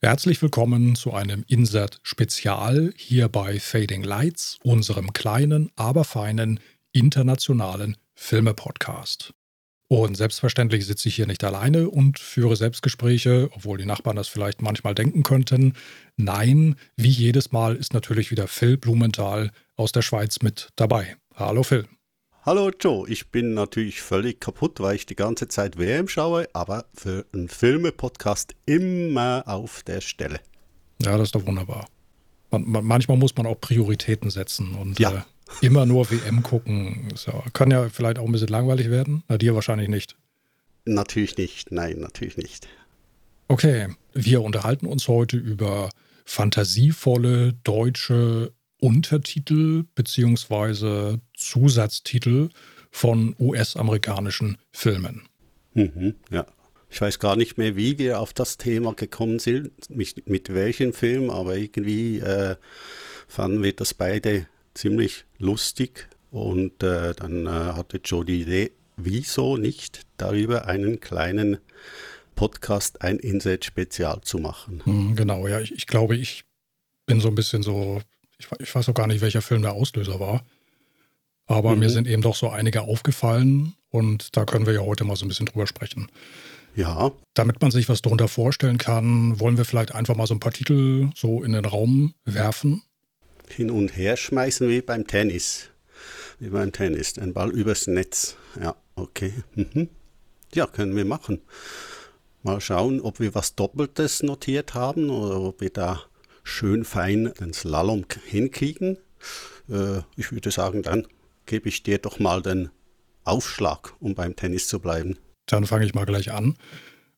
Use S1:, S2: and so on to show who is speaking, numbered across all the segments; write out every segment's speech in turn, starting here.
S1: Herzlich willkommen zu einem Insert-Spezial hier bei Fading Lights, unserem kleinen, aber feinen internationalen Filme-Podcast. Und selbstverständlich sitze ich hier nicht alleine und führe Selbstgespräche, obwohl die Nachbarn das vielleicht manchmal denken könnten. Nein, wie jedes Mal ist natürlich wieder Phil Blumenthal aus der Schweiz mit dabei. Hallo Phil.
S2: Hallo Joe, ich bin natürlich völlig kaputt, weil ich die ganze Zeit WM schaue, aber für einen Filme-Podcast immer auf der Stelle.
S1: Ja, das ist doch wunderbar. Man, man, manchmal muss man auch Prioritäten setzen und
S2: ja.
S1: äh, immer nur WM gucken. So, kann ja vielleicht auch ein bisschen langweilig werden. Na, dir wahrscheinlich nicht.
S2: Natürlich nicht, nein, natürlich nicht.
S1: Okay, wir unterhalten uns heute über fantasievolle deutsche Untertitel beziehungsweise Zusatztitel von US-amerikanischen Filmen.
S2: Mhm, ja. Ich weiß gar nicht mehr, wie wir auf das Thema gekommen sind, mit, mit welchem Film, aber irgendwie äh, fanden wir das beide ziemlich lustig und äh, dann äh, hatte Joe die Idee, wieso nicht darüber einen kleinen Podcast, ein Inset-Spezial zu machen.
S1: Hm, genau, ja, ich, ich glaube, ich bin so ein bisschen so ich, ich weiß auch gar nicht, welcher Film der Auslöser war. Aber mhm. mir sind eben doch so einige aufgefallen und da können wir ja heute mal so ein bisschen drüber sprechen.
S2: Ja.
S1: Damit man sich was darunter vorstellen kann, wollen wir vielleicht einfach mal so ein paar Titel so in den Raum werfen.
S2: Hin und her schmeißen wie beim Tennis. Wie beim Tennis. Ein Ball übers Netz. Ja, okay. Mhm. Ja, können wir machen. Mal schauen, ob wir was Doppeltes notiert haben oder ob wir da schön fein den Slalom hinkriegen. Äh, ich würde sagen, dann gebe ich dir doch mal den Aufschlag, um beim Tennis zu bleiben.
S1: Dann fange ich mal gleich an.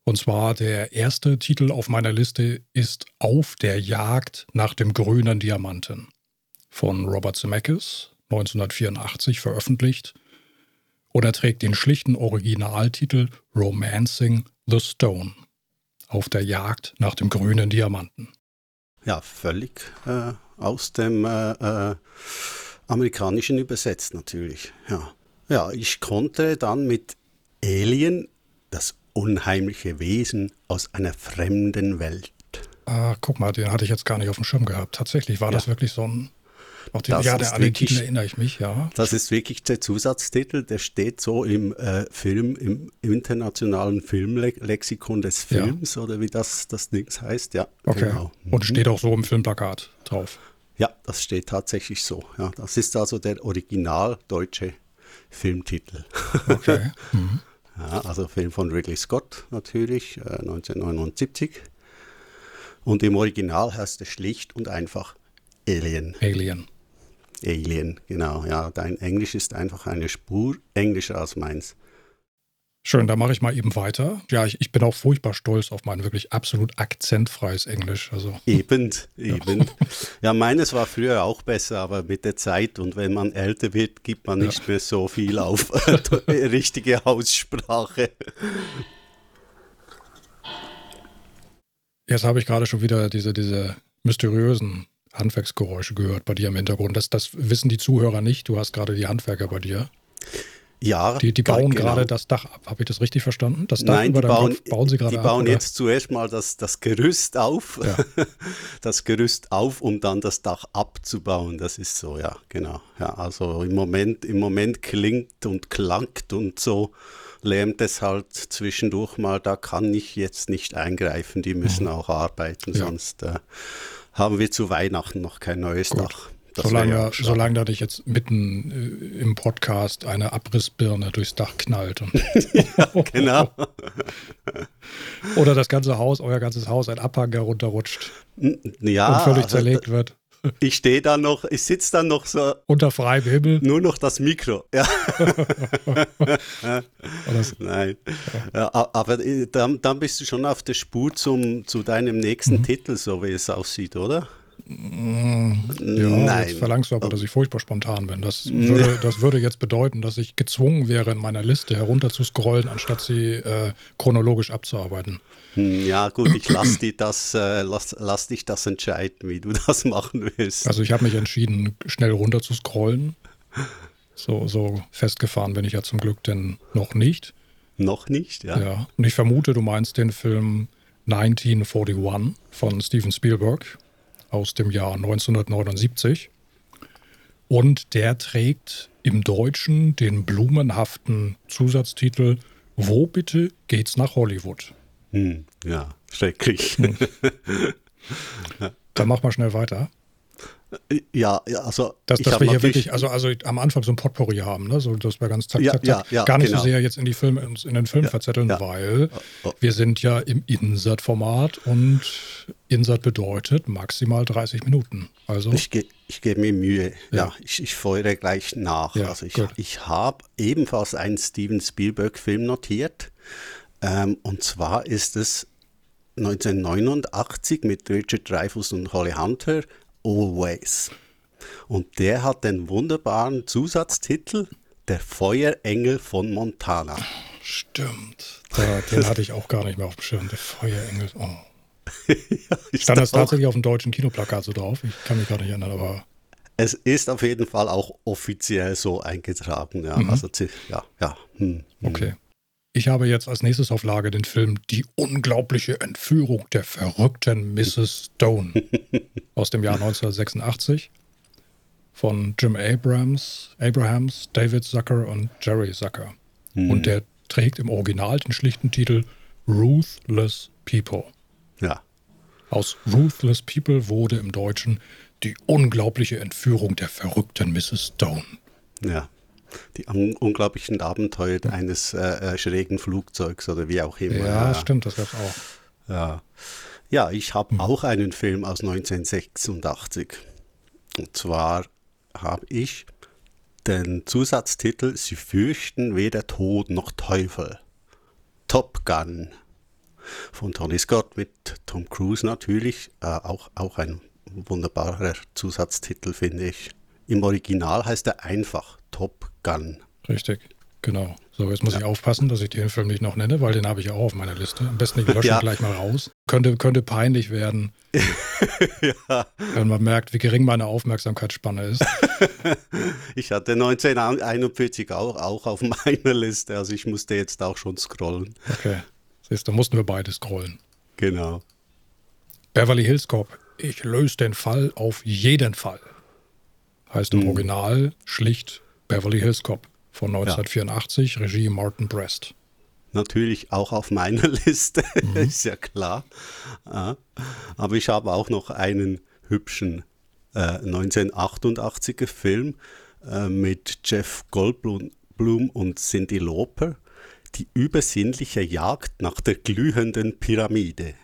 S1: Und zwar der erste Titel auf meiner Liste ist Auf der Jagd nach dem grünen Diamanten von Robert Zemeckis, 1984 veröffentlicht. Und er trägt den schlichten Originaltitel Romancing the Stone. Auf der Jagd nach dem grünen Diamanten
S2: ja, völlig äh, aus dem äh, äh, Amerikanischen übersetzt natürlich. Ja. ja, ich konnte dann mit Alien das unheimliche Wesen aus einer fremden Welt.
S1: Ah, guck mal, den hatte ich jetzt gar nicht auf dem Schirm gehabt. Tatsächlich war ja. das wirklich so ein
S2: auch den, ja, der, Titel erinnere ich mich, ja. Das ist wirklich der Zusatztitel, der steht so im äh, Film, im internationalen Filmlexikon des Films ja. oder wie das, das Ding heißt, ja.
S1: Okay. Genau. Und steht auch so im Filmplakat drauf.
S2: Ja, das steht tatsächlich so. Ja, das ist also der original deutsche Filmtitel.
S1: Okay. Mhm.
S2: Ja, also Film von Ridley Scott natürlich, äh, 1979. Und im Original heißt es schlicht und einfach Alien.
S1: Alien.
S2: Alien, genau. Ja, dein Englisch ist einfach eine Spur englischer als meins.
S1: Schön, da mache ich mal eben weiter. Ja, ich, ich, bin auch furchtbar stolz auf mein wirklich absolut akzentfreies Englisch. Also.
S2: Eben, eben. Ja. ja, meines war früher auch besser, aber mit der Zeit und wenn man älter wird, gibt man nicht ja. mehr so viel auf richtige Aussprache.
S1: Jetzt habe ich gerade schon wieder diese, diese mysteriösen Handwerksgeräusche gehört bei dir im Hintergrund. Das, das wissen die Zuhörer nicht. Du hast gerade die Handwerker bei dir.
S2: Ja,
S1: die, die bauen genau. gerade das Dach ab. Habe ich das richtig verstanden? Das
S2: Dach Nein, die bauen,
S1: Kopf bauen sie gerade
S2: Die bauen ab, jetzt zuerst mal das, das Gerüst auf, ja. das Gerüst auf, um dann das Dach abzubauen. Das ist so, ja, genau. Ja, also im Moment, im Moment klingt und klangt und so lärmt es halt zwischendurch mal. Da kann ich jetzt nicht eingreifen. Die müssen mhm. auch arbeiten, ja. sonst. Äh, haben wir zu Weihnachten noch kein neues Gut. Dach.
S1: Das solange, ja solange da dich jetzt mitten äh, im Podcast eine Abrissbirne durchs Dach knallt.
S2: ja, genau.
S1: Oder das ganze Haus, euer ganzes Haus, ein Abhang herunterrutscht.
S2: Ja.
S1: Und völlig also, zerlegt wird.
S2: Ich stehe da noch, ich sitze dann noch so.
S1: Unter freiem Himmel.
S2: Nur noch das Mikro. Ja. Nein. Ja. aber äh, dann, dann bist du schon auf der Spur zum, zu deinem nächsten mhm. Titel, so wie es aussieht, oder?
S1: Ja, Nein. jetzt verlangst du aber, dass ich furchtbar spontan bin. Das würde, das würde jetzt bedeuten, dass ich gezwungen wäre, in meiner Liste herunterzuscrollen, anstatt sie äh, chronologisch abzuarbeiten.
S2: Hm, ja, gut, ich lass, die das, äh, lass, lass dich das entscheiden, wie du das machen willst.
S1: Also ich habe mich entschieden, schnell runter zu scrollen. So, so festgefahren bin ich ja zum Glück denn noch nicht.
S2: Noch nicht, ja.
S1: Ja, und ich vermute, du meinst den Film 1941 von Steven Spielberg aus dem Jahr 1979. Und der trägt im Deutschen den blumenhaften Zusatztitel Wo bitte geht's nach Hollywood?
S2: Hm, ja, schrecklich.
S1: Hm. Dann mach mal schnell weiter.
S2: Ja, also
S1: dass, dass wir hier wirklich, also, also am Anfang so ein Potpourri haben, ne? so, dass wir ganz zack,
S2: ja,
S1: zack,
S2: zack,
S1: ja, ja, gar nicht genau. so sehr jetzt in die Film, in den Film verzetteln, weil oh, oh. wir sind ja im Insert-Format und Insert bedeutet maximal 30 Minuten. Also
S2: ich, ge ich gebe mir Mühe, ja, ich, ich feuere gleich nach. also ich, ich habe ebenfalls einen Steven Spielberg-Film notiert. Ähm, und zwar ist es 1989 mit Richard Dreyfuss und Holly Hunter Always. Und der hat den wunderbaren Zusatztitel Der Feuerengel von Montana.
S1: Stimmt. Da, den hatte ich auch gar nicht mehr auf dem Schirm. Der Feuerengel. Oh. ja, Stand das tatsächlich auf dem deutschen Kinoplakat so drauf? Ich kann mich gar nicht erinnern, aber.
S2: Es ist auf jeden Fall auch offiziell so eingetragen. Ja, mhm. also, ja, ja. Hm,
S1: hm. Ich habe jetzt als nächstes auf Lage den Film Die unglaubliche Entführung der verrückten Mrs. Stone aus dem Jahr 1986 von Jim Abrams, Abrahams, David Zucker und Jerry Zucker. Mhm. Und der trägt im Original den schlichten Titel Ruthless People.
S2: Ja.
S1: Aus Ruthless People wurde im Deutschen die unglaubliche Entführung der verrückten Mrs. Stone.
S2: Ja die unglaublichen Abenteuer eines äh, äh, schrägen Flugzeugs oder wie auch immer.
S1: Ja, ja. stimmt, das gab auch.
S2: Ja, ja ich habe hm. auch einen Film aus 1986. Und zwar habe ich den Zusatztitel Sie fürchten weder Tod noch Teufel. Top Gun von Tony Scott mit Tom Cruise natürlich. Äh, auch, auch ein wunderbarer Zusatztitel, finde ich. Im Original heißt er einfach Top Gun.
S1: Richtig, genau. So, jetzt muss ja. ich aufpassen, dass ich den Film nicht noch nenne, weil den habe ich ja auch auf meiner Liste. Am besten ich lösche ja. gleich mal raus. Könnte, könnte peinlich werden, ja. wenn man merkt, wie gering meine Aufmerksamkeitsspanne ist.
S2: ich hatte 1941 auch, auch auf meiner Liste, also ich musste jetzt auch schon scrollen.
S1: Okay, siehst du, mussten wir beide scrollen.
S2: Genau.
S1: Beverly Hills Cop, ich löse den Fall auf jeden Fall. Heißt im mhm. Original schlicht Beverly Hills Cop von 1984, ja. Regie Martin Brest.
S2: Natürlich auch auf meiner Liste, mhm. ist ja klar. Ja. Aber ich habe auch noch einen hübschen äh, 1988er Film äh, mit Jeff Goldblum und Cindy Lauper, die übersinnliche Jagd nach der glühenden Pyramide.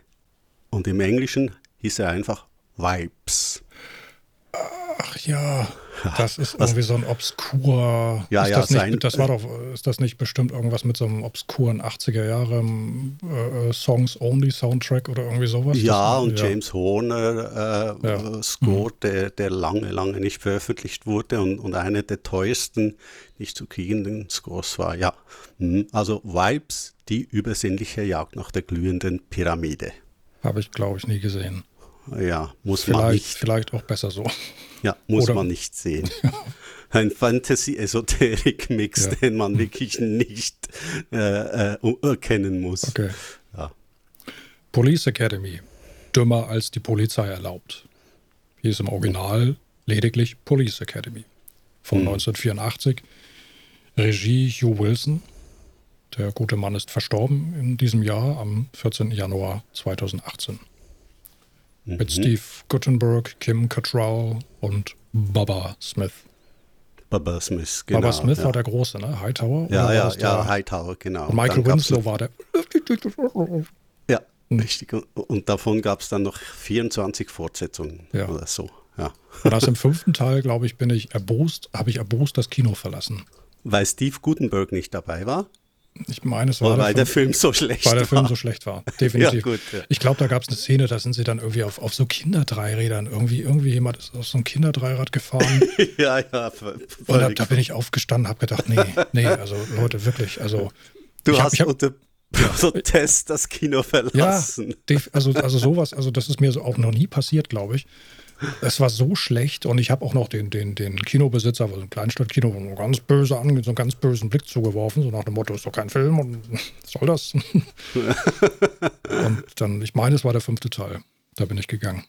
S2: Und im Englischen hieß er einfach Vibes.
S1: Ach ja, das ist irgendwie so ein obskur.
S2: Ja,
S1: ist
S2: ja,
S1: das, nicht, das war doch, ist das nicht bestimmt irgendwas mit so einem obskuren 80er Jahre äh, Songs Only Soundtrack oder irgendwie sowas?
S2: Ja, und ja. James Horner äh, ja. Score, mhm. der, der lange, lange nicht veröffentlicht wurde und, und einer der teuersten nicht zu kriegenden Scores war. Ja, mhm. also Vibes, die übersinnliche Jagd nach der glühenden Pyramide.
S1: Habe ich, glaube ich, nie gesehen.
S2: Ja, muss
S1: vielleicht,
S2: man nicht.
S1: Vielleicht auch besser so.
S2: Ja, muss Oder, man nicht sehen. Ein Fantasy-Esoterik-Mix, ja. den man wirklich nicht äh, äh, erkennen muss.
S1: Okay. Ja. Police Academy. Dümmer als die Polizei erlaubt. Hier ist im Original lediglich Police Academy. Von hm. 1984. Regie Hugh Wilson. Der gute Mann ist verstorben in diesem Jahr am 14. Januar 2018 mhm. mit Steve Guttenberg, Kim Cattrall und Baba Smith.
S2: Baba Smith, genau.
S1: Baba Smith ja. war der Große, ne? Hightower?
S2: Ja, ja, ja, Hightower, genau.
S1: Und Michael Winslow war der.
S2: Ja, mhm. richtig. Und davon gab es dann noch 24 Fortsetzungen ja. oder so. Ja.
S1: Und aus dem fünften Teil, glaube ich, bin ich erbost, habe ich erbost das Kino verlassen.
S2: Weil Steve Gutenberg nicht dabei war?
S1: Ich meine, es war.
S2: Oder weil der Film, so schlecht
S1: war. Weil der Film so schlecht war. Definitiv. ja, gut, ja. Ich glaube, da gab es eine Szene, da sind sie dann irgendwie auf, auf so Kinderdreirädern. Irgendwie, irgendwie jemand ist auf so ein Kinderdreirad gefahren.
S2: ja, ja.
S1: Und da, da, bin ich aufgestanden, habe gedacht, nee, nee, also Leute, wirklich. Also,
S2: du ich hast hab, unter Protest das Kino verlassen.
S1: Ja, also, also sowas, also das ist mir so auch noch nie passiert, glaube ich. Es war so schlecht und ich habe auch noch den, den, den Kinobesitzer, also ein Kleinstadtkino, ganz böse an, so einen ganz bösen Blick zugeworfen, so nach dem Motto, ist doch kein Film und was soll das? und dann, ich meine, es war der fünfte Teil. Da bin ich gegangen.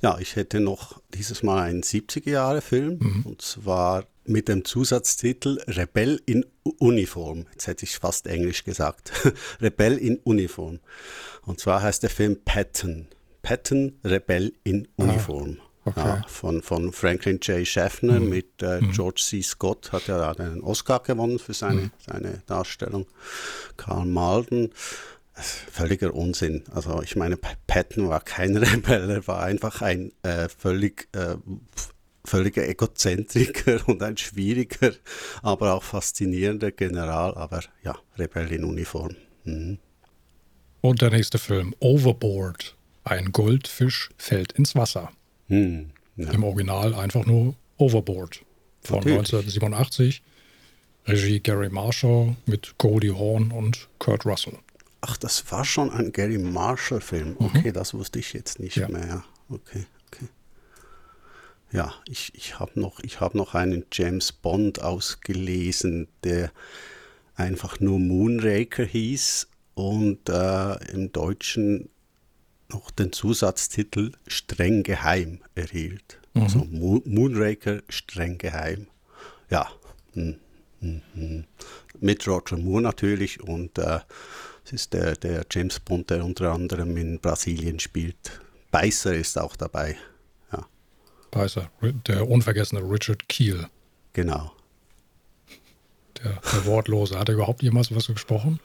S2: Ja, ich hätte noch dieses Mal einen 70er-Jahre-Film mhm. und zwar mit dem Zusatztitel Rebell in Uniform. Jetzt hätte ich fast Englisch gesagt. Rebell in Uniform. Und zwar heißt der Film Patton. Patton, Rebell in ah, Uniform. Okay. ja, von, von Franklin J. Schaffner mhm. mit äh, mhm. George C. Scott hat er ja einen Oscar gewonnen für seine, mhm. seine Darstellung. Karl Malden völliger Unsinn. Also ich meine, Patton war kein Rebell, er war einfach ein äh, völlig äh, völliger Egozentriker und ein schwieriger, aber auch faszinierender General, aber ja, Rebell in Uniform. Mhm.
S1: Und der nächste Film, Overboard. Ein Goldfisch fällt ins Wasser. Mhm, ja. Im Original einfach nur Overboard. Von Natürlich. 1987. Regie Gary Marshall mit Goldie Hawn und Kurt Russell.
S2: Ach, das war schon ein Gary Marshall-Film. Mhm. Okay, mhm. das wusste ich jetzt nicht ja. mehr. Okay, okay. Ja, ich, ich habe noch, hab noch einen James Bond ausgelesen, der einfach nur Moonraker hieß und äh, im Deutschen noch den Zusatztitel Streng geheim erhielt. Mhm. Also Mo Moonraker streng geheim. Ja. Mhm. Mhm. Mit Roger Moore natürlich und äh, es ist der, der James Bond, der unter anderem in Brasilien spielt. Beißer ist auch dabei. Ja.
S1: Beißer, der unvergessene Richard Keel.
S2: Genau.
S1: Der, der Wortlose. Hat er überhaupt jemals was gesprochen?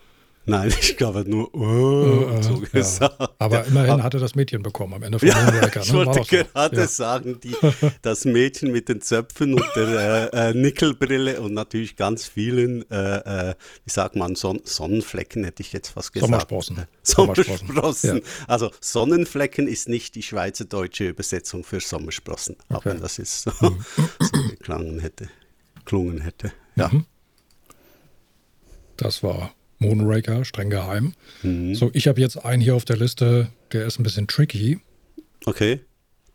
S2: Nein, ich glaube nur oh,
S1: äh, so gesagt. Ja. Aber immerhin hat er das Mädchen bekommen am Ende von ja,
S2: Moonraker. Ne? Ich wollte gerade ja. sagen, die, das Mädchen mit den Zöpfen und der äh, äh, Nickelbrille und natürlich ganz vielen, äh, äh, wie sagt man, Son Sonnenflecken hätte ich jetzt fast gesagt.
S1: Sommersprossen. Äh,
S2: Sommersprossen. Sommersprossen. Also Sonnenflecken ist nicht die schweizerdeutsche Übersetzung für Sommersprossen, okay. auch wenn das jetzt so, mhm. so geklangen hätte, klungen hätte. Ja. Mhm.
S1: Das war Moonraker, streng geheim. Mhm. So, ich habe jetzt einen hier auf der Liste, der ist ein bisschen tricky.
S2: Okay.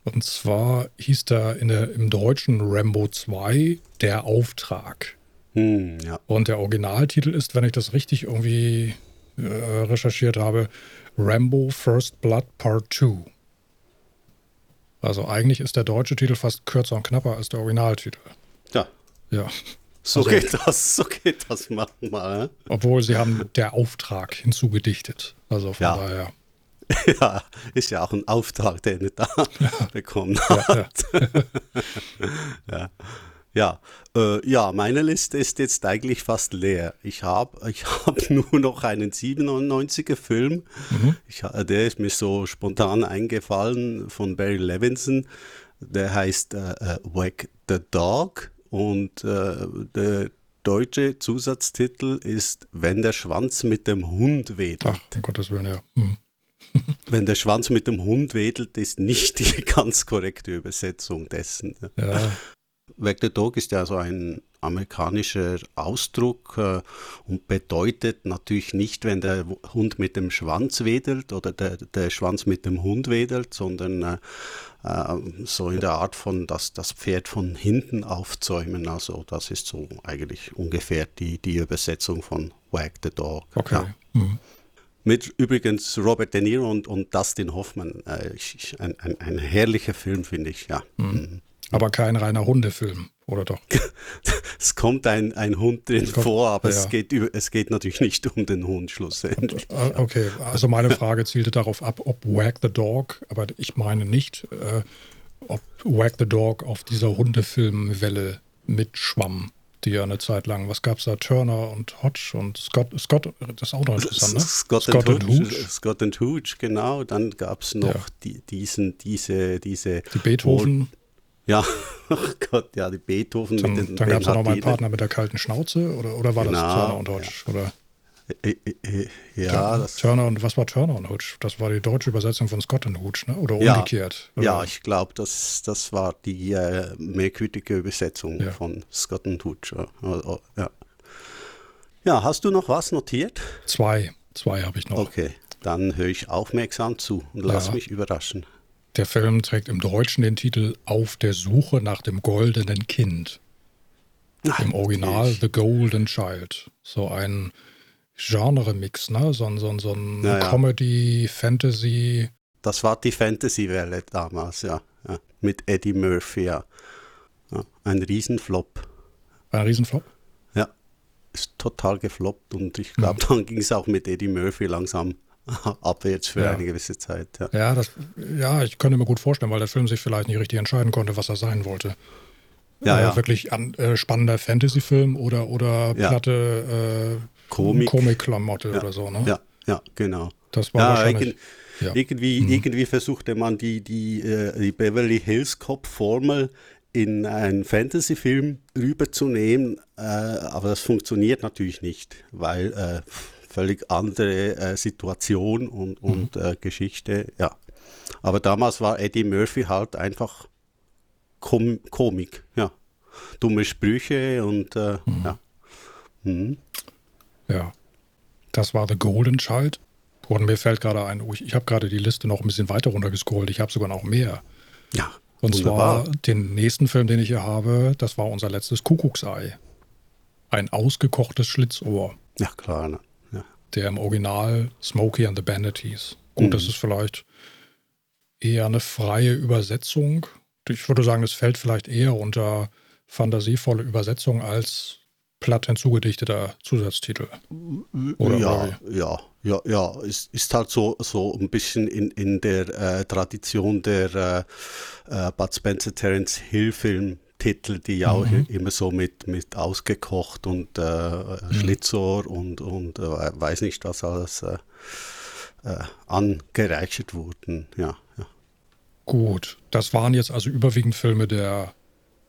S1: Und zwar hieß der, in der im deutschen Rambo 2 Der Auftrag.
S2: Mhm, ja.
S1: Und der Originaltitel ist, wenn ich das richtig irgendwie äh, recherchiert habe, Rambo First Blood Part 2. Also eigentlich ist der deutsche Titel fast kürzer und knapper als der Originaltitel.
S2: Ja.
S1: Ja.
S2: So also, geht das, so geht das manchmal. Ne?
S1: Obwohl sie haben der Auftrag hinzugedichtet. Also von
S2: ja.
S1: daher.
S2: Ja, ist ja auch ein Auftrag, den er da ja. bekommen hat. Ja, ja. Äh, ja, meine Liste ist jetzt eigentlich fast leer. Ich habe ich hab nur noch einen 97er Film. Mhm. Ich, der ist mir so spontan eingefallen von Barry Levinson. Der heißt äh, äh Wag the Dog und äh, der deutsche Zusatztitel ist Wenn der Schwanz mit dem Hund wedelt.
S1: Ach, um Gottes Willen, ja. Hm.
S2: Wenn der Schwanz mit dem Hund wedelt, ist nicht die ganz korrekte Übersetzung dessen.
S1: Ja.
S2: Wag the Dog ist ja so ein amerikanischer Ausdruck äh, und bedeutet natürlich nicht, wenn der Hund mit dem Schwanz wedelt oder der, der Schwanz mit dem Hund wedelt, sondern äh, äh, so in der Art von, dass das Pferd von hinten aufzäumen. Also das ist so eigentlich ungefähr die, die Übersetzung von Wag the Dog.
S1: Okay. Ja. Mhm.
S2: Mit übrigens Robert De Niro und, und Dustin Hoffman. Äh, ein, ein, ein herrlicher Film, finde ich, ja. Mhm.
S1: mhm. Aber kein reiner Hundefilm, oder doch?
S2: es kommt ein, ein Hund drin kommt, vor, aber ja. es, geht über, es geht natürlich nicht um den Hund schlussendlich.
S1: Äh, okay, also meine Frage zielte darauf ab, ob Wag the Dog, aber ich meine nicht, äh, ob Wag the Dog auf dieser Hundefilmwelle mitschwamm die ja eine Zeit lang, was gab es da? Turner und Hodge und Scott, Scott, das ist auch noch interessant, ne?
S2: Scott, Scott and Hooch. Scott and Hooch, genau. Dann gab es noch ja. die, diesen, diese, diese.
S1: Die Beethoven.
S2: Ja, oh Gott, ja, die Beethoven.
S1: Dann, den, dann gab es noch meinen Partner mit der kalten Schnauze oder, oder war genau, das Turner und Hodge? Ja. Oder?
S2: Äh, äh, äh, ja,
S1: das Turner und was war Turner und Hodge? Das war die deutsche Übersetzung von Scott und Hodge, ne? Oder umgekehrt?
S2: Ja, ja ich glaube, das, das war die äh, merkwürdige Übersetzung ja. von Scott und Hodge. Ja. ja, hast du noch was notiert?
S1: Zwei, zwei habe ich noch.
S2: Okay, dann höre ich aufmerksam zu und lass mich überraschen.
S1: Der Film trägt im Deutschen den Titel Auf der Suche nach dem goldenen Kind. Im Original The Golden Child. So ein Genre-Mix, ne? So, so, so ein
S2: Ja, ja.
S1: Comedy, Fantasy.
S2: Das war die Fantasy-Welle damals, ja. ja. Mit Eddie Murphy, ja. ja. Ein Riesenflop.
S1: Ein Riesenflop.
S2: Ja. Ist total gefloppt und ich glaube, dann ging es auch mit Eddie Murphy langsam abwärts für
S1: Ja.
S2: eine gewisse Zeit. Ja.
S1: Ja, das, ja, ich könnte mir gut vorstellen, weil der Film sich vielleicht nicht richtig entscheiden konnte, was er sein wollte.
S2: Ja,
S1: äh,
S2: ja.
S1: Wirklich an, äh, spannender Fantasy-Film oder, oder
S2: Ja.
S1: platte äh,
S2: Komik.
S1: Komik-Klamotte
S2: Ja.
S1: oder so, ne?
S2: Ja, ja, genau.
S1: Das war wahrscheinlich. Ja.
S2: Irgendwie, irgendwie versuchte man die, die, äh, die Beverly Hills Cop-Formel in einen Fantasy-Film rüberzunehmen, äh, aber das funktioniert natürlich nicht, weil äh, völlig andere äh, Situation und, und äh, Geschichte, ja. Aber damals war Eddie Murphy halt einfach Kom Komik, ja. Dumme Sprüche und äh, ja. Mhm.
S1: Ja. Das war The Golden Child. Und mir fällt gerade ein, oh, ich, ich habe gerade die Liste noch ein bisschen weiter runtergescrollt. Ich habe sogar noch mehr.
S2: Ja,
S1: Und
S2: wunderbar.
S1: zwar den nächsten Film, den ich hier habe, das war unser letztes Kuckucksei. Ein ausgekochtes Schlitzohr,
S2: Ja, klar. Ne?
S1: Der im Original Smokey and the Bandit hieß. Gut, das ist vielleicht eher eine freie Übersetzung. Ich würde sagen, es fällt vielleicht eher unter fantasievolle Übersetzung als platt hinzugedichteter Zusatztitel. Oder
S2: ja, ja, ja, ja, ist, ist halt so, so ein bisschen in, in der äh, Tradition der äh, äh, Bud Spencer Terence Hill Filmtitel, die ja auch immer so mit, mit ausgekocht und äh, Schlitzohr und, und äh, weiß nicht was alles äh, äh, angereichert wurden. Ja, ja.
S1: Gut, das waren jetzt also überwiegend Filme der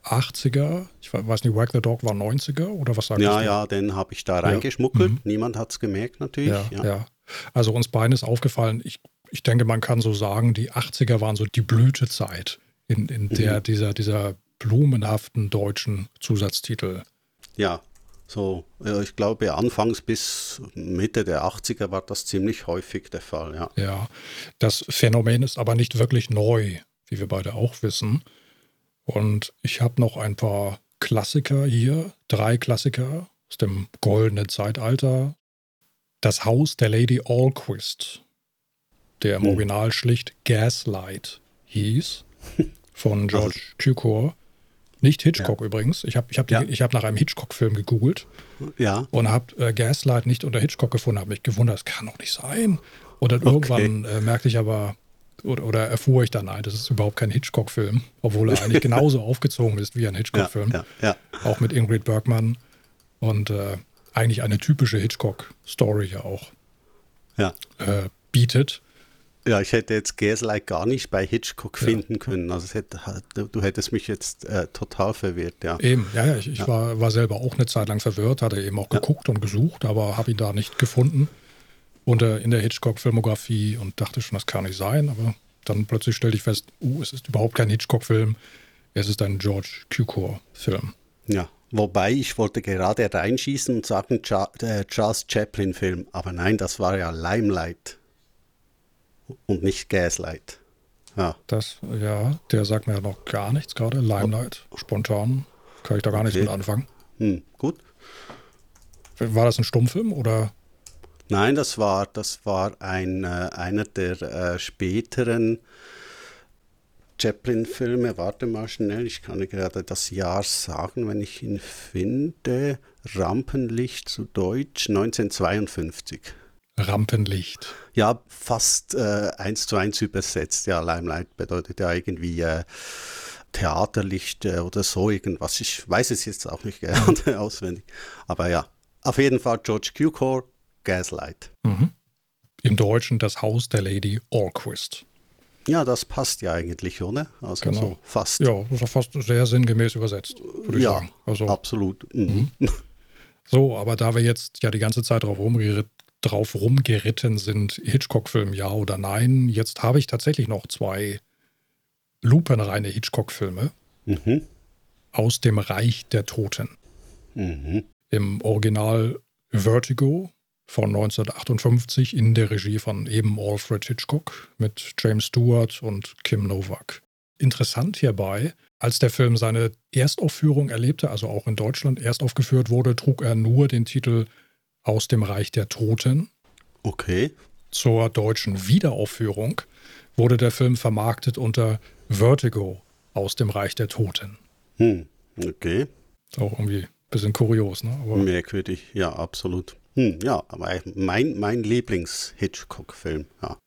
S1: 80er. Ich we- weiß nicht, Wag the Dog war 90er oder was sagst
S2: ja,
S1: du?
S2: ja, den habe ich da reingeschmuggelt. Niemand hat es gemerkt natürlich.
S1: Ja,
S2: Ja,
S1: ja. Also uns beiden ist aufgefallen, ich, ich denke, man kann so sagen, die 80er waren so die Blütezeit, in, in der dieser, dieser blumenhaften deutschen Zusatztitel.
S2: Ja, so, ich glaube, anfangs bis Mitte der 80er war das ziemlich häufig der Fall, ja.
S1: Ja, das Phänomen ist aber nicht wirklich neu, wie wir beide auch wissen. Und ich habe noch ein paar Klassiker hier, drei Klassiker aus dem goldenen Zeitalter. Das Haus der Lady Alquist, der im
S2: Hm.
S1: Original schlicht Gaslight hieß, von George Cukor. Nicht Hitchcock übrigens. Ich habe ich hab die-
S2: Ja.
S1: ich hab nach einem Hitchcock-Film gegoogelt
S2: Ja,
S1: und habe äh, Gaslight nicht unter Hitchcock gefunden, habe mich gewundert, das kann doch nicht sein. Und dann irgendwann äh, merkte ich aber, oder, oder erfuhr ich dann, nein, das ist überhaupt kein Hitchcock-Film, obwohl er eigentlich genauso aufgezogen ist wie ein
S2: ja,
S1: Hitchcock-Film,
S2: ja, ja.
S1: auch mit Ingrid Bergman und äh, eigentlich eine typische Hitchcock-Story ja auch
S2: ja.
S1: äh, bietet.
S2: Ja, ich hätte jetzt Gaslight gar nicht bei Hitchcock finden können. Also es hätte, du hättest mich jetzt äh, total verwirrt, ja.
S1: Eben, ja, ja, ich, ich War, war selber auch eine Zeit lang verwirrt, hatte eben auch geguckt und gesucht, aber habe ihn da nicht gefunden unter, in der Hitchcock-Filmografie und dachte schon, das kann nicht sein, aber dann plötzlich stellte ich fest, uh, es ist überhaupt kein Hitchcock-Film, es ist ein George Cukor-Film.
S2: Ja. Wobei ich wollte gerade reinschießen und sagen, der Charles Chaplin-Film, aber nein, das war ja Limelight und nicht Gaslight. Ja,
S1: Das, ja, der sagt mir ja noch gar nichts gerade, Limelight, spontan, kann ich da gar nichts
S2: Okay.
S1: mit anfangen.
S2: hm, gut.
S1: War das ein Stummfilm oder?
S2: Nein, das war, das war ein, äh, einer der äh, späteren Chaplin-Filme. Warte mal schnell, ich kann dir gerade das Jahr sagen, wenn ich ihn finde. Rampenlicht zu Deutsch 1952.
S1: Rampenlicht.
S2: Ja, fast äh, eins zu eins übersetzt. Ja, Limelight bedeutet ja irgendwie äh, Theaterlicht äh, oder so irgendwas. Ich weiß es jetzt auch nicht gerade auswendig. Aber ja, auf jeden Fall George Cukor, Gaslight.
S1: Mhm. Im Deutschen das Haus der Lady Alquist.
S2: Ja, das passt ja eigentlich, oder? Also
S1: Genau.
S2: so fast.
S1: Ja, das ist fast sehr sinngemäß übersetzt, würde ich
S2: Ja,
S1: sagen. Also,
S2: absolut. Mhm.
S1: so, aber da wir jetzt ja die ganze Zeit drauf, rumgerit drauf rumgeritten sind, Hitchcock-Film ja oder nein, jetzt habe ich tatsächlich noch zwei lupenreine Hitchcock-Filme
S2: Mhm.
S1: aus dem Reich der Toten.
S2: Mhm.
S1: Im Original Vertigo von 1958 in der Regie von eben Alfred Hitchcock mit James Stewart und Kim Novak. Interessant hierbei, als der Film seine Erstaufführung erlebte, also auch in Deutschland erst aufgeführt wurde, trug er nur den Titel Aus dem Reich der Toten.
S2: Okay.
S1: Zur deutschen Wiederaufführung wurde der Film vermarktet unter Vertigo aus dem Reich der Toten.
S2: Hm, okay.
S1: Auch irgendwie ein bisschen kurios, ne?
S2: Aber Merkwürdig, ja, absolut. Hm, ja, aber mein, mein Lieblings-Hitchcock-Film, ja.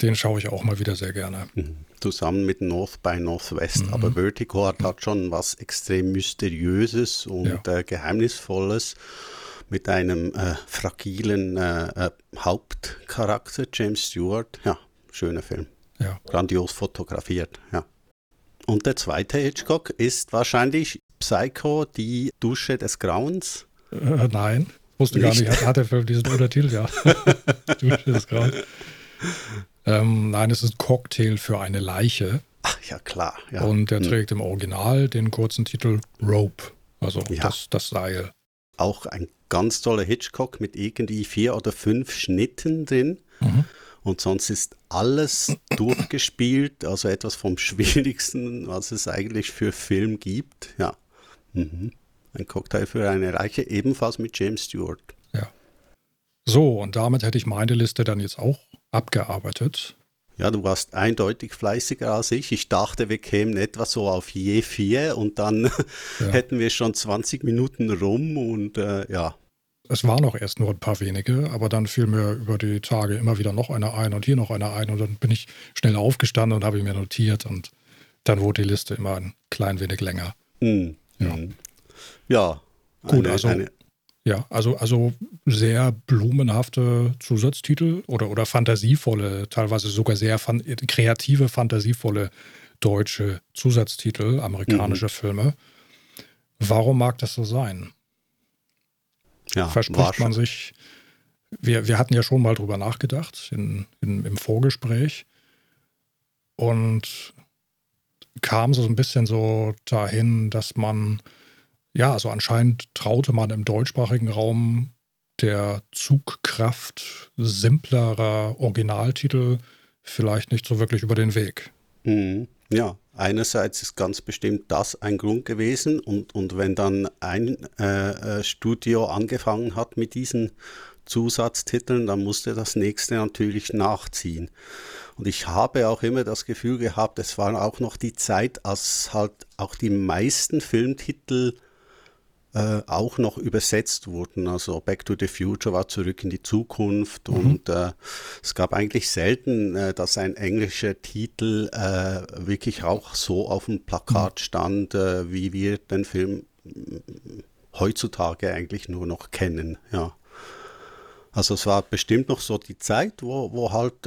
S1: Den schaue ich auch mal wieder sehr gerne.
S2: Mhm. Zusammen mit North by Northwest. Mhm. Aber Vertigo hat, hat, schon was extrem Mysteriöses und ja. äh, Geheimnisvolles mit einem äh, fragilen äh, äh Hauptcharakter, James Stewart. Ja, schöner Film.
S1: Ja.
S2: Grandios fotografiert, ja. Und der zweite Hitchcock ist wahrscheinlich Psycho, die Dusche des Grauens.
S1: Äh, nein, wusste nicht. gar nicht. Hat, der Film diesen Untertitel, ja. Dusche des Grauens. Ähm, nein, es ist Cocktail für eine Leiche.
S2: Ach ja, klar. Ja.
S1: Und er hm. trägt im Original den kurzen Titel Rope, also ja. das, das Seil.
S2: Auch ein ganz toller Hitchcock mit irgendwie vier oder fünf Schnitten drin. Mhm. Und sonst ist alles durchgespielt, also etwas vom Schwierigsten, was es eigentlich für Film gibt. Ja. Mhm. Ein Cocktail für eine Reiche, ebenfalls mit James Stewart.
S1: Ja. So, und damit hätte ich meine Liste dann jetzt auch abgearbeitet.
S2: Ja, du warst eindeutig fleißiger als ich. Ich dachte, wir kämen etwa so auf je vier und dann ja. hätten wir schon 20 Minuten rum und äh, ja.
S1: Es waren noch erst nur ein paar wenige, aber dann fiel mir über die Tage immer wieder noch einer ein und hier noch einer ein und dann bin ich schnell aufgestanden und habe ihn mir notiert und dann wurde die Liste immer ein klein wenig länger.
S2: Mhm. Ja. Hm. ja.
S1: Gut, eine, also eine, ja, also, also sehr blumenhafte Zusatztitel oder, oder fantasievolle, teilweise sogar sehr fan kreative, fantasievolle deutsche Zusatztitel, amerikanische mhm. Filme. Warum mag das so sein? Ja, Verspricht man sich, wir, wir hatten ja schon mal drüber nachgedacht in, in, im Vorgespräch und kam so ein bisschen so dahin, dass man ja, also anscheinend traute man im deutschsprachigen Raum der Zugkraft simplerer Originaltitel vielleicht nicht so wirklich über den Weg.
S2: Mhm. Ja, einerseits ist ganz bestimmt das ein Grund gewesen und, und wenn dann ein äh, äh Studio angefangen hat mit diesen Zusatztiteln, dann musste das nächste natürlich nachziehen. Und ich habe auch immer das Gefühl gehabt, es war auch noch die Zeit, als halt auch die meisten Filmtitel äh, auch noch übersetzt wurden. Also Back to the Future war zurück in die Zukunft mhm. und äh, es gab eigentlich selten, äh, dass ein englischer Titel äh, wirklich auch so auf dem Plakat mhm. stand, äh, wie wir den Film heutzutage eigentlich nur noch kennen. Ja. Also es war bestimmt noch so die Zeit, wo, wo halt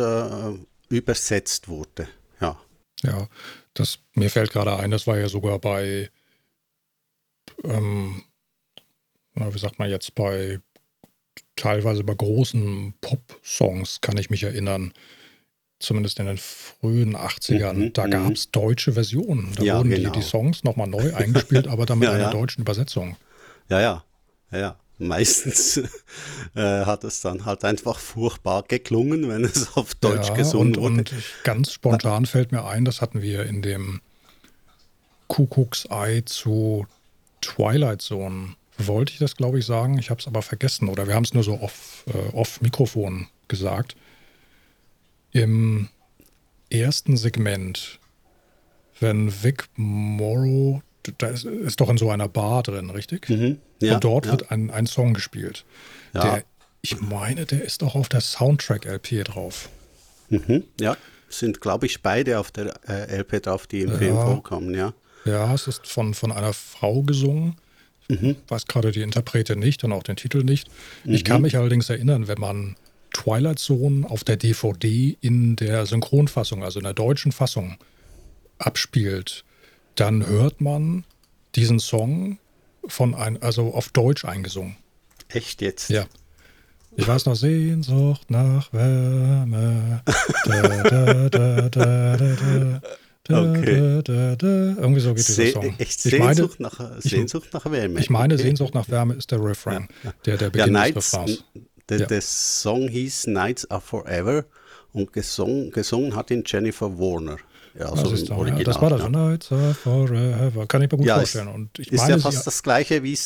S2: übersetzt wurde. Ja.
S1: Ja, das mir fällt gerade ein, das war ja sogar bei ähm, wie sagt man jetzt, bei teilweise bei großen Pop-Songs kann ich mich erinnern, zumindest in den frühen 80ern, mhm, da mhm. gab es deutsche Versionen. Da ja, wurden genau. die, die Songs nochmal neu eingespielt, aber dann mit ja, einer ja. deutschen Übersetzung.
S2: Ja, ja, ja, ja. Meistens äh, hat es dann halt einfach furchtbar geklungen, wenn es auf Deutsch gesungen
S1: wurde. Und ganz spontan fällt mir ein, das hatten wir in dem Kuckucksei zu Twilight Zone wollte ich das, glaube ich, sagen. Ich habe es aber vergessen oder wir haben es nur so off, äh, off Mikrofon gesagt. Im ersten Segment, wenn Vic Morrow, da ist, ist doch in so einer Bar drin, richtig?
S2: Mhm, ja,
S1: Und dort
S2: ja.
S1: wird ein, ein Song gespielt. Ja. Der, ich meine, der ist auch auf der Soundtrack-LP drauf.
S2: Mhm, ja, sind, glaube ich, beide auf der äh, LP drauf, die im ja. Film vorkommen, ja.
S1: Ja, es ist von, von einer Frau gesungen. Mhm. Weiß gerade die Interprete nicht und auch den Titel nicht. Mhm. Ich kann mich allerdings erinnern, wenn man Twilight Zone auf der DVD in der Synchronfassung, also in der deutschen Fassung, abspielt, dann hört man diesen Song von ein, also auf Deutsch eingesungen.
S2: Echt jetzt?
S1: Ja. Ich weiß noch, Sehnsucht nach Wärme. Da, da, da, da.
S2: Okay.
S1: Da, da, Irgendwie so geht dieser Song.
S2: Echt Sehnsucht, meine, nach, Sehnsucht nach Wärme.
S1: Ich meine. Sehnsucht nach Wärme ist der Refrain, ja, ja. der, der Beginn ja, Nights, des Refrains.
S2: der,
S1: Ja.
S2: der Song hieß Nights Are Forever und gesungen, gesungen hat ihn Jennifer Warner. Ja,
S1: Das,
S2: also
S1: ist da,
S2: Original.
S1: das war das.
S2: ja.
S1: Nights are forever. Kann ich mir gut
S2: Ja,
S1: vorstellen. Und ich
S2: Ist
S1: meine,
S2: ja
S1: sie,
S2: fast das gleiche wie,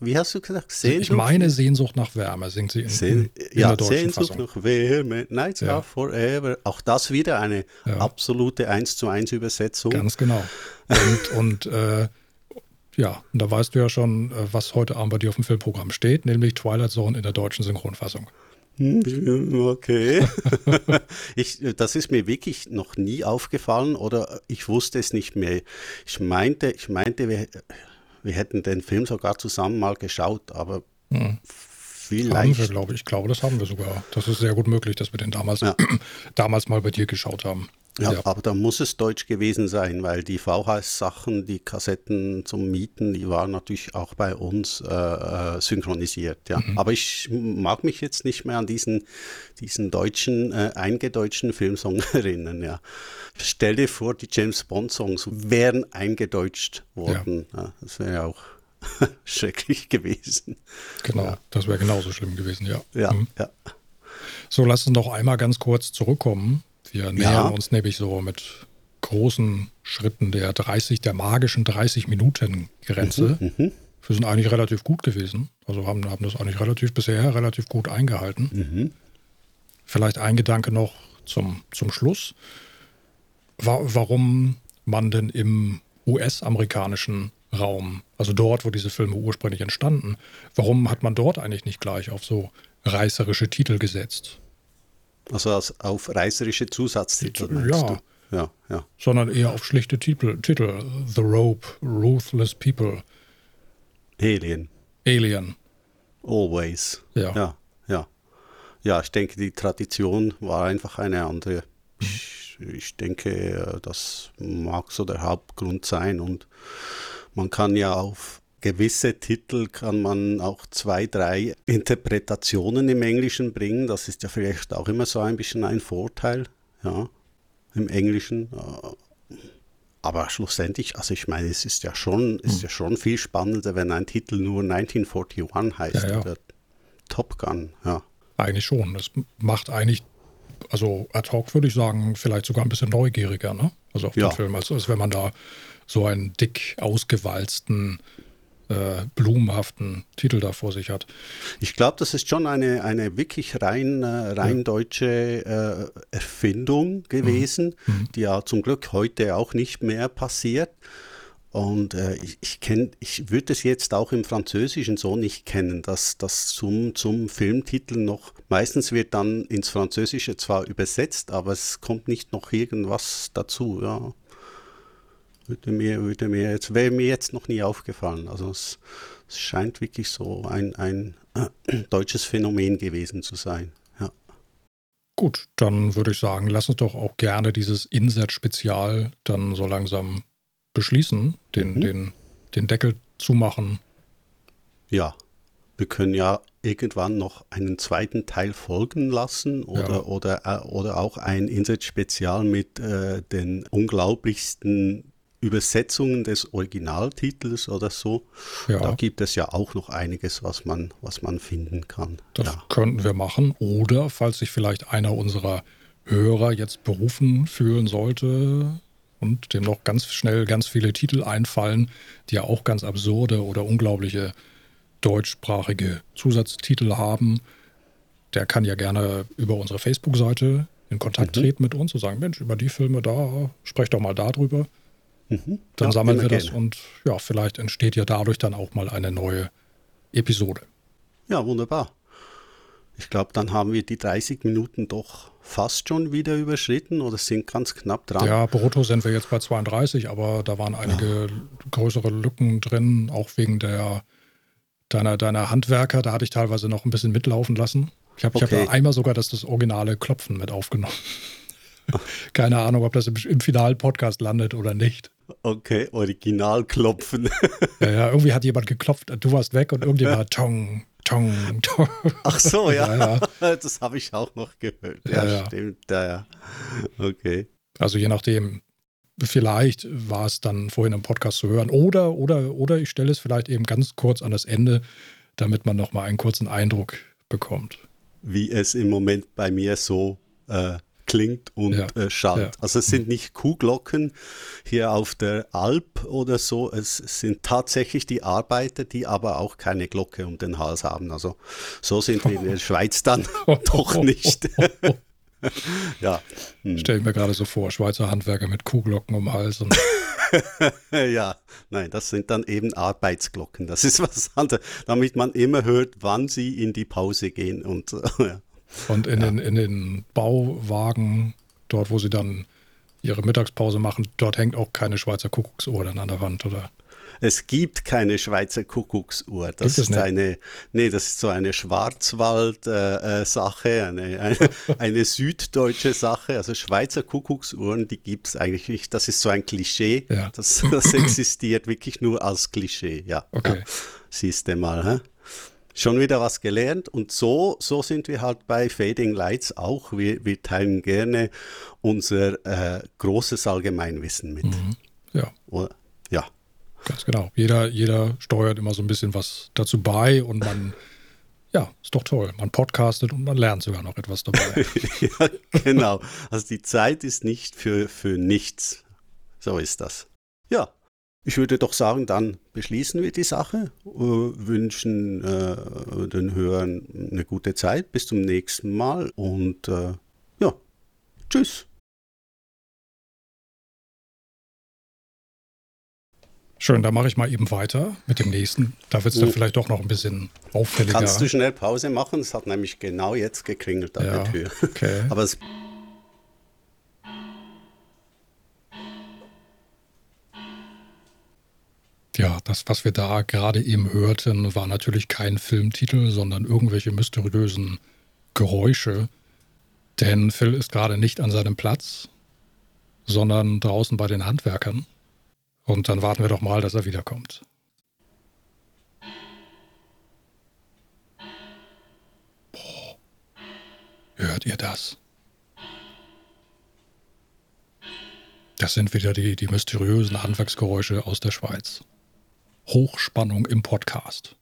S2: wie hast du gesagt, Sehnsucht?
S1: ich meine Sehnsucht nach Wärme singt sie in,
S2: Sehn,
S1: in,
S2: ja,
S1: der deutschen
S2: Sehnsucht
S1: Fassung.
S2: nach Wärme, Nights
S1: Ja.
S2: Are Forever. Auch das wieder eine absolute 1 zu 1 Übersetzung.
S1: Ganz genau. Und, und äh, ja, und da weißt du ja schon, äh, was heute Abend bei dir auf dem Filmprogramm steht, nämlich Twilight Zone in der deutschen Synchronfassung.
S2: Hm, Okay. ich, das ist mir wirklich noch nie aufgefallen oder ich wusste es nicht mehr. Ich meinte, ich meinte, wir, wir hätten den Film sogar zusammen mal geschaut, aber
S1: Hm. Haben wir,
S2: vielleicht.
S1: glaube ich. Ich glaube, das haben wir sogar. Das ist sehr gut möglich, dass wir den damals,
S2: Ja.
S1: damals mal bei dir geschaut haben.
S2: Ja,
S1: Ja.
S2: aber da muss es deutsch gewesen sein, weil die VHS-Sachen, die Kassetten zum Mieten, die waren natürlich auch bei uns äh, äh, synchronisiert. Ja.
S1: Mhm.
S2: Aber ich mag mich jetzt nicht mehr an diesen, diesen deutschen, äh, eingedeutschten Filmsong erinnern. Ja. Stell dir vor, die James Bond-Songs wären eingedeutscht worden. Ja. das wäre ja auch schrecklich gewesen.
S1: Genau, das wäre genauso schlimm gewesen, ja.
S2: Ja,
S1: Mhm.
S2: ja.
S1: So, lass uns noch einmal ganz kurz zurückkommen. Wir nähern
S2: Ja.
S1: uns nämlich so mit großen Schritten der 30, der magischen 30-Minuten-Grenze.
S2: Mhm.
S1: Wir sind eigentlich relativ gut gewesen. Also haben, haben das eigentlich relativ bisher relativ gut eingehalten.
S2: Mhm.
S1: Vielleicht ein Gedanke noch zum, zum Schluss. Wa warum man denn im US-amerikanischen Raum, also dort, wo diese Filme ursprünglich entstanden, warum hat man dort eigentlich nicht gleich auf so reißerische Titel gesetzt?
S2: Also als, auf reißerische Zusatztitel. meinst
S1: Ja.
S2: Du? Ja, ja.
S1: sondern eher auf schlichte Titel. Titel. The Rope, Ruthless People,
S2: Alien.
S1: Alien.
S2: Always.
S1: Ja.
S2: Ja, ja. Ja, ich denke, die Tradition war einfach eine andere. Ich, ich denke, äh, das mag so der Hauptgrund sein. Und man kann ja auf gewisse Titel kann man auch zwei, drei Interpretationen im Englischen bringen. Das ist ja vielleicht auch immer so ein bisschen ein Vorteil, ja, im Englischen. Äh, Aber schlussendlich, also ich meine, es ist ja schon, ist ja schon viel spannender, wenn ein Titel nur 1941 heißt
S1: Ja, ja.
S2: oder Top Gun, ja.
S1: Eigentlich schon. Das macht eigentlich, also ad hoc würde ich sagen, vielleicht sogar ein bisschen neugieriger, ne? Also auf
S2: Ja.
S1: den Film, als, als wenn man da so einen dick ausgewalzten, äh, blumenhaften Titel da vor sich hat.
S2: Ich glaube, das ist schon eine, eine wirklich rein, äh, rein deutsche äh, Erfindung gewesen, die ja zum Glück heute auch nicht mehr passiert. Und äh, ich, ich, kenn, ich würde es jetzt auch im Französischen so nicht kennen, dass das zum, zum Filmtitel noch, meistens wird dann ins Französische zwar übersetzt, aber es kommt nicht noch irgendwas dazu. Ja. Würde mir, würde mir jetzt, wäre mir jetzt noch nie aufgefallen. Also es, es scheint wirklich so ein, ein äh, deutsches Phänomen gewesen zu sein. Ja.
S1: Gut, dann würde ich sagen, lass uns doch auch gerne dieses Insert-Spezial dann so langsam beschließen, den,
S2: Mhm.
S1: den, den Deckel zumachen.
S2: ja, wir können ja irgendwann noch einen zweiten Teil folgen lassen oder,
S1: Ja.
S2: oder, äh, oder auch ein Insert-Spezial mit äh, den unglaublichsten Übersetzungen des Originaltitels oder so.
S1: Ja.
S2: Da gibt es ja auch noch einiges, was man, was man finden kann.
S1: Das
S2: ja.
S1: könnten wir machen. Oder falls sich vielleicht einer unserer Hörer jetzt berufen fühlen sollte und dem noch ganz schnell ganz viele Titel einfallen, die ja auch ganz absurde oder unglaubliche deutschsprachige Zusatztitel haben, der kann ja gerne über unsere Facebook-Seite in Kontakt
S2: Mhm.
S1: treten mit uns und sagen, Mensch, über die Filme da, sprech doch mal darüber.
S2: Mhm.
S1: Dann
S2: Ja,
S1: sammeln wir das
S2: gerne.
S1: und ja, vielleicht entsteht ja dadurch dann auch mal eine neue Episode.
S2: Ja, wunderbar. Ich glaube, dann haben wir die 30 Minuten doch fast schon wieder überschritten oder sind ganz knapp dran.
S1: Ja, brutto sind wir jetzt bei 32, aber da waren einige größere Lücken drin, auch wegen der deiner, deiner Handwerker. Da hatte ich teilweise noch ein bisschen mitlaufen lassen. Ich habe
S2: Okay.
S1: hab einmal sogar das, das originale Klopfen mit aufgenommen. Keine Ahnung, ob das im, im finalen Podcast landet oder nicht.
S2: Okay, original klopfen.
S1: Ja, ja, irgendwie hat jemand geklopft, du warst weg und irgendjemand hat Tong, Tong, Tong.
S2: Ach so, ja.
S1: Ja,
S2: Das habe ich auch noch gehört. Ja,
S1: Ja, ja.
S2: stimmt. Ja, ja. Okay.
S1: Also je nachdem, vielleicht war es dann vorhin im Podcast zu hören oder, oder, oder ich stelle es vielleicht eben ganz kurz an das Ende, damit man nochmal einen kurzen Eindruck bekommt.
S2: wie es im Moment bei mir so äh, klingt und ja, äh, schallt. Also es sind nicht Kuhglocken hier auf der Alp oder so, es sind tatsächlich die Arbeiter, die aber auch keine Glocke um den Hals haben. Also so sind wir in der Schweiz dann doch nicht.
S1: ja. Hm. Stelle ich mir gerade so vor, Schweizer Handwerker mit Kuhglocken um den Hals.
S2: ja, nein, das sind dann eben Arbeitsglocken. Das ist was anderes, damit man immer hört, wann sie in die Pause gehen und ja.
S1: Und in, ja. den, in den Bauwagen, dort wo sie dann ihre Mittagspause machen, dort hängt auch keine Schweizer Kuckucksuhr dann an der Wand, oder?
S2: Es gibt keine Schweizer Kuckucksuhr. Das ist eine, nee, das ist so eine Schwarzwald-Sache, äh, äh eine, eine, eine, süddeutsche Sache. Also Schweizer Kuckucksuhren, die gibt es eigentlich nicht. Das ist so ein Klischee. Ja. Das, das existiert wirklich nur als Klischee. Ja, okay. Ja. siehst du mal. Hä? Schon wieder was gelernt und so, so sind wir halt bei Fading Lights auch. Wir, wir teilen gerne unser äh, großes Allgemeinwissen mit. Mhm.
S1: Ja.
S2: Oder? Ja.
S1: Ganz genau. Jeder, jeder steuert immer so ein bisschen was dazu bei und man, ja, ist doch toll. Man podcastet und man lernt sogar noch etwas dabei.
S2: ja, genau. Also die Zeit ist nicht für, für nichts. So ist das. Ja, ich würde doch sagen, dann beschließen wir die Sache, äh, wünschen äh, den Hörern eine gute Zeit, bis zum nächsten Mal und äh, ja, tschüss.
S1: Schön, dann mache ich mal eben weiter mit dem nächsten. Da wird es dann vielleicht doch noch ein bisschen auffälliger.
S2: Kannst du schnell Pause machen? Es hat nämlich genau jetzt geklingelt an ja, der Tür.
S1: Okay.
S2: Aber es
S1: Ja, das, was wir da gerade eben hörten, war natürlich kein Filmtitel, sondern irgendwelche mysteriösen Geräusche. Denn Phil ist gerade nicht an seinem Platz, sondern draußen bei den Handwerkern. Und dann warten wir doch mal, dass er wiederkommt. Boah. Hört ihr das? Das sind wieder die, die mysteriösen Handwerksgeräusche aus der Schweiz. Hochspannung im Podcast.